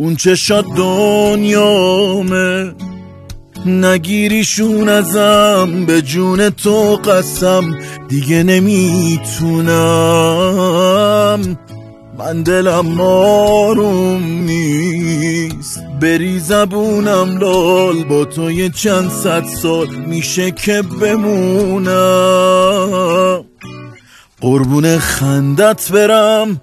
اون چشات دنیامه نگیریشون ازم به جون تو قسم. دیگه نمی‌تونم. من دلم آروم نیست. بری زبونم لال با تو یه چند صد سال میشه که بمونم. قربون خندت برم.